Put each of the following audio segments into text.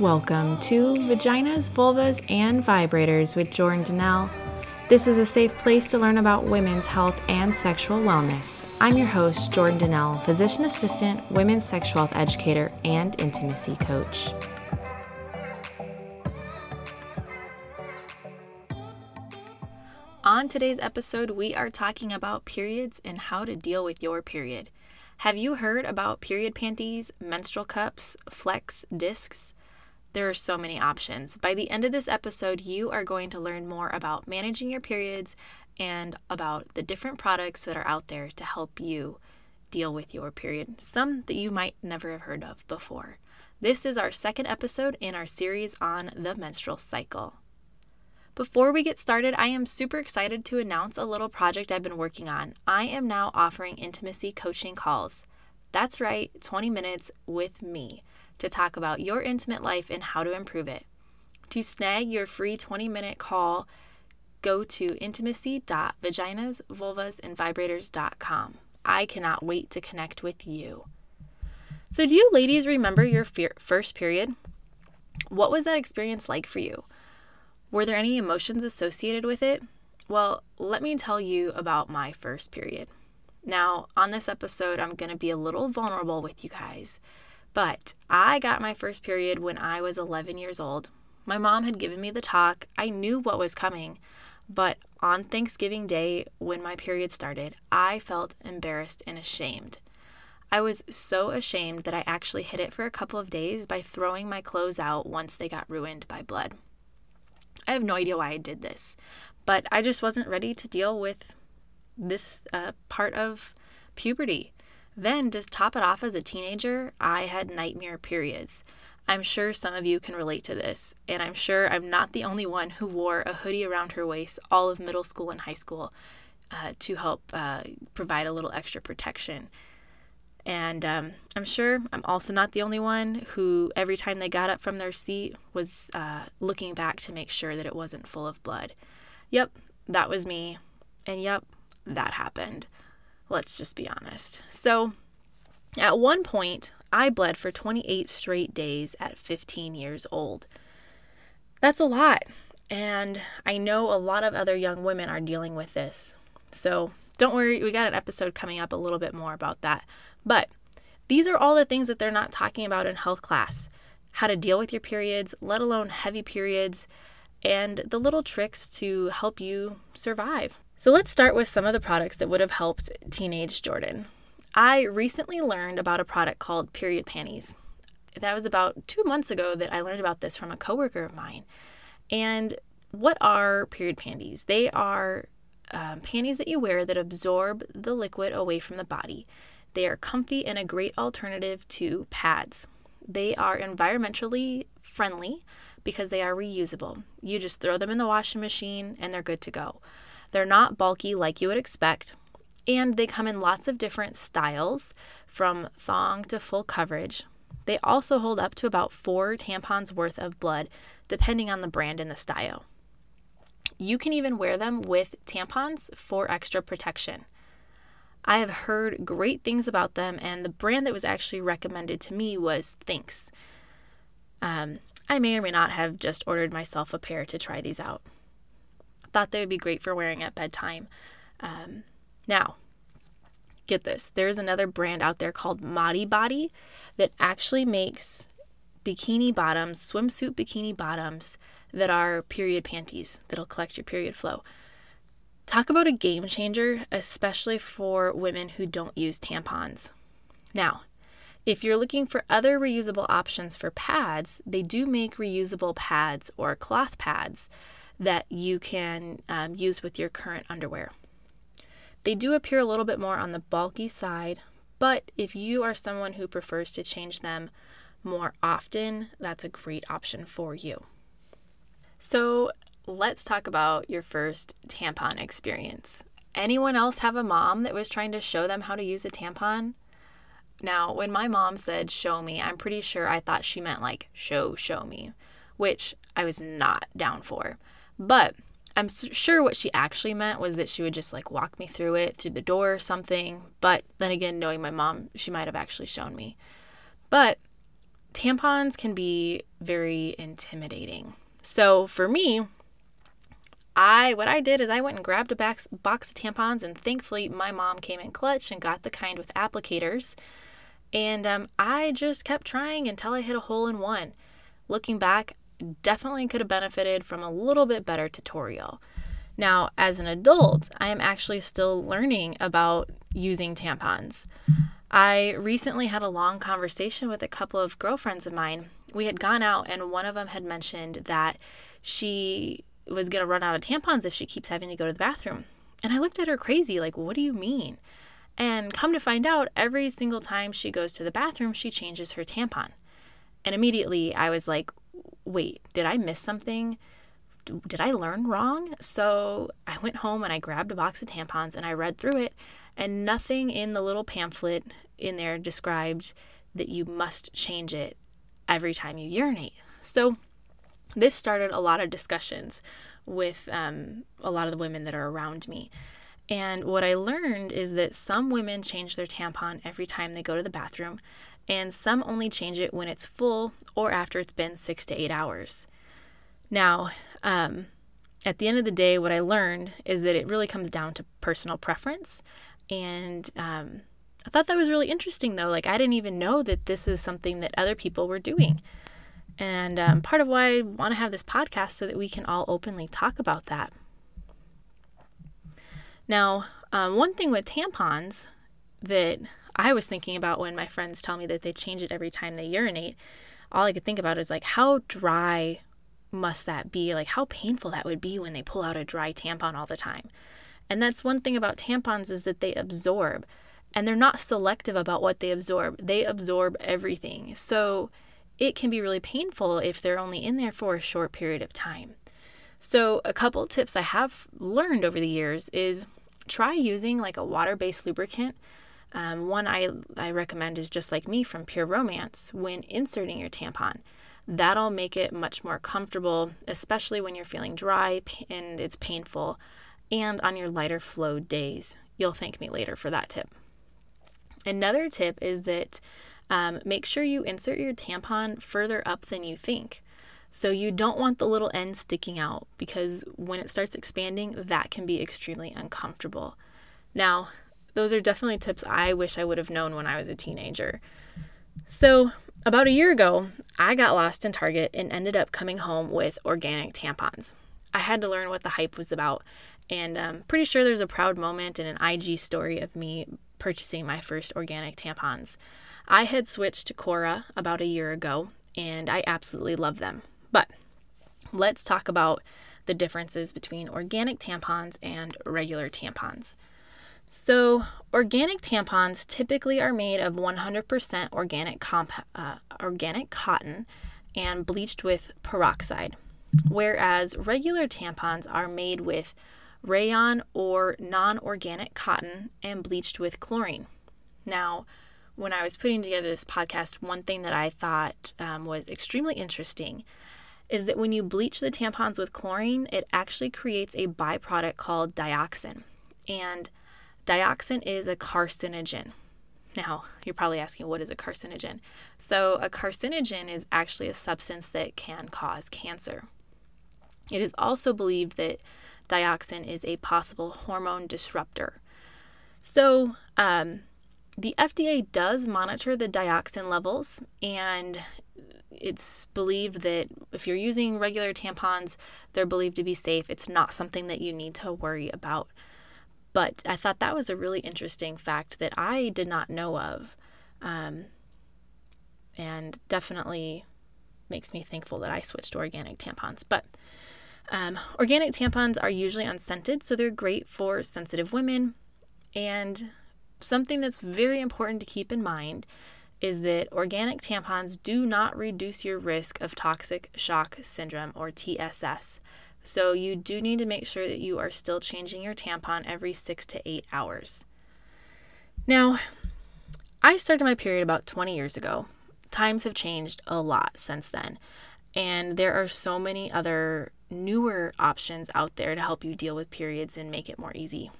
Welcome to Vaginas, Vulvas, and Vibrators with Jordan Dnelle. This is a safe place to learn about women's health and sexual wellness. I'm your host, Jordan Dnelle, physician assistant, women's sexual health educator, and intimacy coach. On today's episode, we are talking about periods and how to deal with your period. Have you heard about period panties, menstrual cups, flex discs? There are so many options. By the end of this episode, you are going to learn more about managing your periods and about the different products that are out there to help you deal with your period, some that you might never have heard of before. This is our second episode in our series on the menstrual cycle. Before we get started, I am super excited to announce a little project I've been working on. I am now offering intimacy coaching calls. That's right, 20 minutes with me to talk about your intimate life and how to improve it. To snag your free 20 minute call, go to intimacy.vaginasvulvasandvibrators.com. I cannot wait to connect with you. So, do you ladies remember your first period? What was that experience like for you? Were there any emotions associated with it? Well, let me tell you about my first period. Now, on this episode, I'm going to be a little vulnerable with you guys but I got my first period when I was 11 years old. My mom had given me the talk. I knew what was coming. But on Thanksgiving Day, when my period started, I felt embarrassed and ashamed. I was so ashamed that I actually hid it for a couple of days by throwing my clothes out once they got ruined by blood. I have no idea why I did this, but I just wasn't ready to deal with this uh, part of puberty. Then, to top it off as a teenager, I had nightmare periods. I'm sure some of you can relate to this, and I'm sure I'm not the only one who wore a hoodie around her waist all of middle school and high school uh, to help uh, provide a little extra protection. And um, I'm sure I'm also not the only one who, every time they got up from their seat, was uh, looking back to make sure that it wasn't full of blood. Yep, that was me. And yep, that happened. Let's just be honest. So, at one point, I bled for 28 straight days at 15 years old. That's a lot. And I know a lot of other young women are dealing with this. So don't worry, we got an episode coming up a little bit more about that. But these are all the things that they're not talking about in health class how to deal with your periods, let alone heavy periods, and the little tricks to help you survive. So let's start with some of the products that would have helped teenage Jordan. I recently learned about a product called period panties. That was about two months ago that I learned about this from a coworker of mine. And what are period panties? They are um, panties that you wear that absorb the liquid away from the body. They are comfy and a great alternative to pads. They are environmentally friendly because they are reusable. You just throw them in the washing machine and they're good to go. They're not bulky like you would expect, and they come in lots of different styles from thong to full coverage. They also hold up to about four tampons worth of blood, depending on the brand and the style. You can even wear them with tampons for extra protection. I have heard great things about them, and the brand that was actually recommended to me was Thinx. Um, I may or may not have just ordered myself a pair to try these out thought they would be great for wearing at bedtime. Um, now, get this there's another brand out there called Modibodi that actually makes bikini bottoms, swimsuit bikini bottoms that are period panties that'll collect your period flow. Talk about a game changer, especially for women who don't use tampons. Now, if you're looking for other reusable options for pads, they do make reusable pads or cloth pads that you can um, use with your current underwear. They do appear a little bit more on the bulky side, but if you are someone who prefers to change them more often, that's a great option for you. So, let's talk about your first tampon experience. Anyone else have a mom that was trying to show them how to use a tampon? Now, when my mom said show me, I'm pretty sure I thought she meant like show, show me, which I was not down for. But I'm sure what she actually meant was that she would just like walk me through it through the door or something. But then again, knowing my mom, she might have actually shown me. But tampons can be very intimidating. So for me, I what I did is I went and grabbed a box, box of tampons, and thankfully my mom came in clutch and got the kind with applicators. And um, I just kept trying until I hit a hole in one. Looking back, definitely could have benefited from a little bit better tutorial. Now, as an adult, I am actually still learning about using tampons. I recently had a long conversation with a couple of girlfriends of mine. We had gone out, and one of them had mentioned that she was going to run out of tampons if she keeps having to go to the bathroom. And I looked at her crazy, like, what do you mean? And come to find out, every single time she goes to the bathroom, she changes her tampon. And immediately I was like, wait, did I miss something? Did I learn wrong? So I went home and I grabbed a box of tampons and I read through it, and nothing in the little pamphlet in there described that you must change it every time you urinate. So this started a lot of discussions with um, a lot of the women that are around me. And what I learned is that some women change their tampon every time they go to the bathroom, and some only change it when it's full or after it's been six to eight hours. Now, um, at the end of the day, what I learned is that it really comes down to personal preference. And um, I thought that was really interesting, though. Like, I didn't even know that this is something that other people were doing. And um, part of why I want to have this podcast so that we can all openly talk about that. Now, um, one thing with tampons that I was thinking about when my friends tell me that they change it every time they urinate, all I could think about is like, how dry must that be? Like, how painful that would be when they pull out a dry tampon all the time. And that's one thing about tampons is that they absorb and they're not selective about what they absorb. They absorb everything. So it can be really painful if they're only in there for a short period of time. So, a couple tips I have learned over the years is try using like a water based lubricant. Um, one I, I recommend is just like me from Pure Romance when inserting your tampon. That'll make it much more comfortable, especially when you're feeling dry and it's painful, and on your lighter flow days. You'll thank me later for that tip. Another tip is that um, make sure you insert your tampon further up than you think. So you don't want the little end sticking out because when it starts expanding, that can be extremely uncomfortable. Now, those are definitely tips I wish I would have known when I was a teenager. So, about a year ago, I got lost in Target and ended up coming home with organic tampons. I had to learn what the hype was about, and I'm pretty sure there's a proud moment in an IG story of me purchasing my first organic tampons. I had switched to Cora about a year ago, and I absolutely love them. But let's talk about the differences between organic tampons and regular tampons. So, organic tampons typically are made of 100% organic, comp- uh, organic cotton and bleached with peroxide, whereas regular tampons are made with rayon or non organic cotton and bleached with chlorine. Now, when I was putting together this podcast, one thing that I thought um, was extremely interesting is that when you bleach the tampons with chlorine, it actually creates a byproduct called dioxin. And dioxin is a carcinogen. Now, you're probably asking, what is a carcinogen? So, a carcinogen is actually a substance that can cause cancer. It is also believed that dioxin is a possible hormone disruptor. So, um, the FDA does monitor the dioxin levels, and it's believed that if you're using regular tampons, they're believed to be safe. It's not something that you need to worry about. But I thought that was a really interesting fact that I did not know of. Um, and definitely makes me thankful that I switched to organic tampons. But um, organic tampons are usually unscented, so they're great for sensitive women. And something that's very important to keep in mind is that organic tampons do not reduce your risk of toxic shock syndrome or TSS. So you do need to make sure that you are still changing your tampon every six to eight hours. Now, I started my period about 20 years ago. Times have changed a lot since then, and there are so many other newer options out there to help you deal with periods and make it more easy.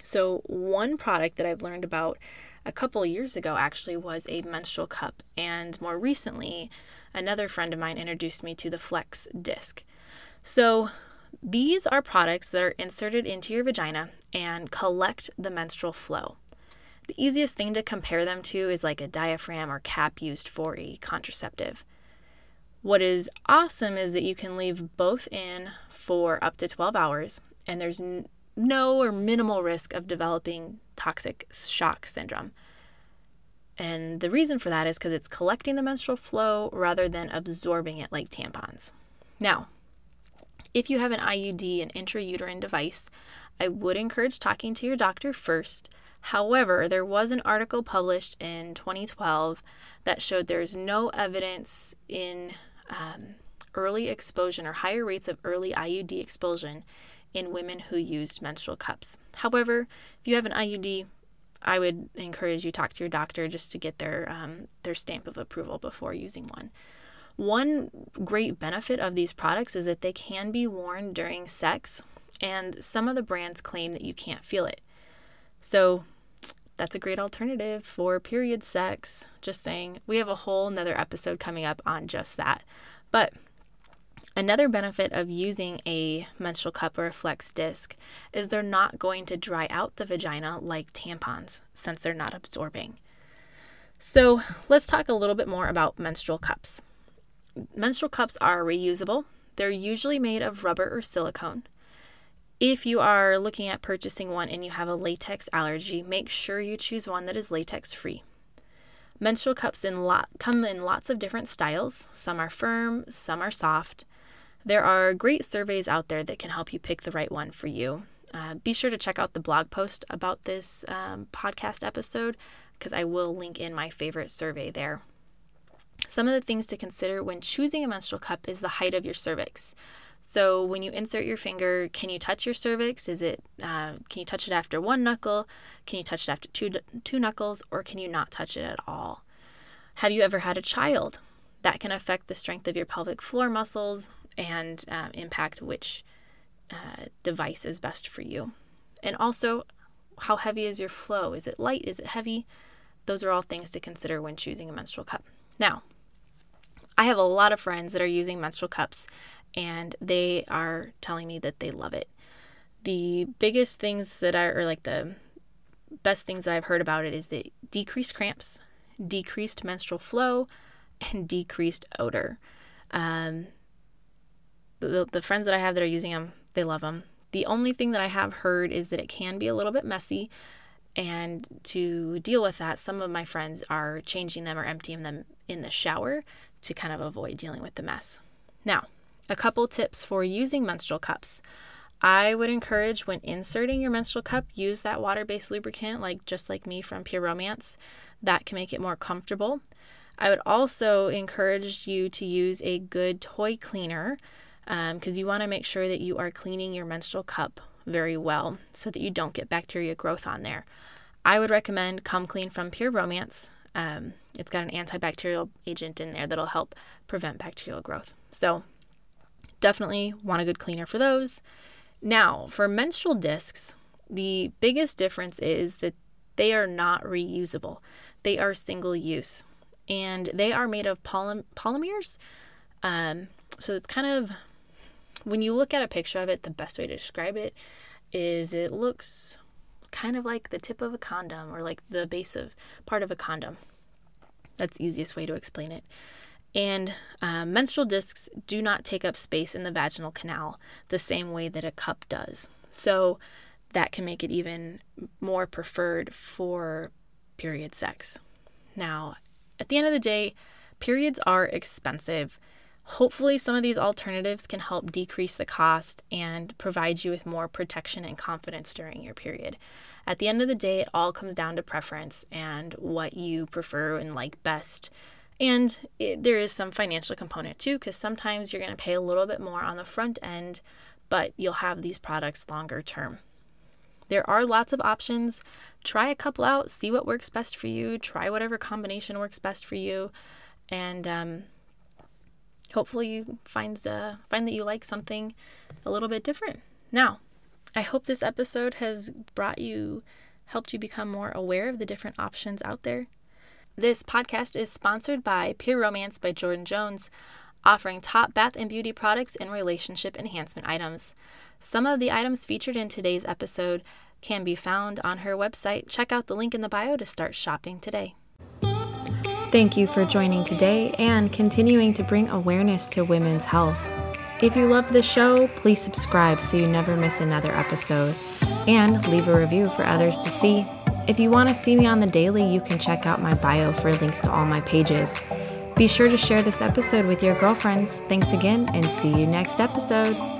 So, one product that I've learned about a couple years ago actually was a menstrual cup, and more recently, another friend of mine introduced me to the Flex Disc. So, these are products that are inserted into your vagina and collect the menstrual flow. The easiest thing to compare them to is like a diaphragm or cap used for a contraceptive. What is awesome is that you can leave both in for up to 12 hours, and there's no or minimal risk of developing toxic shock syndrome. And the reason for that is because it's collecting the menstrual flow rather than absorbing it like tampons. Now, if you have an IUD, an intrauterine device, I would encourage talking to your doctor first. However, there was an article published in 2012 that showed there's no evidence in um, early expulsion or higher rates of early IUD expulsion in women who used menstrual cups. However, if you have an IUD, I would encourage you talk to your doctor just to get their um, their stamp of approval before using one. One great benefit of these products is that they can be worn during sex, and some of the brands claim that you can't feel it. So that's a great alternative for period sex. Just saying, we have a whole another episode coming up on just that. But Another benefit of using a menstrual cup or a flex disc is they're not going to dry out the vagina like tampons since they're not absorbing. So, let's talk a little bit more about menstrual cups. Menstrual cups are reusable, they're usually made of rubber or silicone. If you are looking at purchasing one and you have a latex allergy, make sure you choose one that is latex free. Menstrual cups in lot, come in lots of different styles. Some are firm, some are soft. There are great surveys out there that can help you pick the right one for you. Uh, be sure to check out the blog post about this um, podcast episode because I will link in my favorite survey there. Some of the things to consider when choosing a menstrual cup is the height of your cervix. So when you insert your finger, can you touch your cervix? Is it uh, can you touch it after one knuckle? Can you touch it after two two knuckles, or can you not touch it at all? Have you ever had a child? That can affect the strength of your pelvic floor muscles, and uh, impact which uh, device is best for you. And also, how heavy is your flow? Is it light? Is it heavy? Those are all things to consider when choosing a menstrual cup. Now, I have a lot of friends that are using menstrual cups and they are telling me that they love it. The biggest things that are, or like the best things that I've heard about it is the decreased cramps, decreased menstrual flow, and decreased odor. Um, the, the friends that I have that are using them, they love them. The only thing that I have heard is that it can be a little bit messy. And to deal with that, some of my friends are changing them or emptying them in the shower to kind of avoid dealing with the mess. Now, a couple tips for using menstrual cups. I would encourage when inserting your menstrual cup, use that water based lubricant, like just like me from Pure Romance. That can make it more comfortable. I would also encourage you to use a good toy cleaner because um, you want to make sure that you are cleaning your menstrual cup very well so that you don't get bacteria growth on there. I would recommend Come Clean from Pure Romance. Um, it's got an antibacterial agent in there that'll help prevent bacterial growth. So, definitely want a good cleaner for those. Now, for menstrual discs, the biggest difference is that they are not reusable, they are single use and they are made of poly- polymers. Um, so, it's kind of when you look at a picture of it, the best way to describe it is it looks kind of like the tip of a condom or like the base of part of a condom. That's the easiest way to explain it. And uh, menstrual discs do not take up space in the vaginal canal the same way that a cup does. So that can make it even more preferred for period sex. Now, at the end of the day, periods are expensive. Hopefully, some of these alternatives can help decrease the cost and provide you with more protection and confidence during your period. At the end of the day, it all comes down to preference and what you prefer and like best. And it, there is some financial component too, because sometimes you're going to pay a little bit more on the front end, but you'll have these products longer term. There are lots of options. Try a couple out, see what works best for you, try whatever combination works best for you, and um, hopefully you find uh, find that you like something a little bit different. Now, I hope this episode has brought you helped you become more aware of the different options out there? This podcast is sponsored by Pure Romance by Jordan Jones, offering top bath and beauty products and relationship enhancement items. Some of the items featured in today's episode can be found on her website. Check out the link in the bio to start shopping today. Thank you for joining today and continuing to bring awareness to women's health. If you love the show, please subscribe so you never miss another episode and leave a review for others to see. If you want to see me on the daily, you can check out my bio for links to all my pages. Be sure to share this episode with your girlfriends. Thanks again and see you next episode.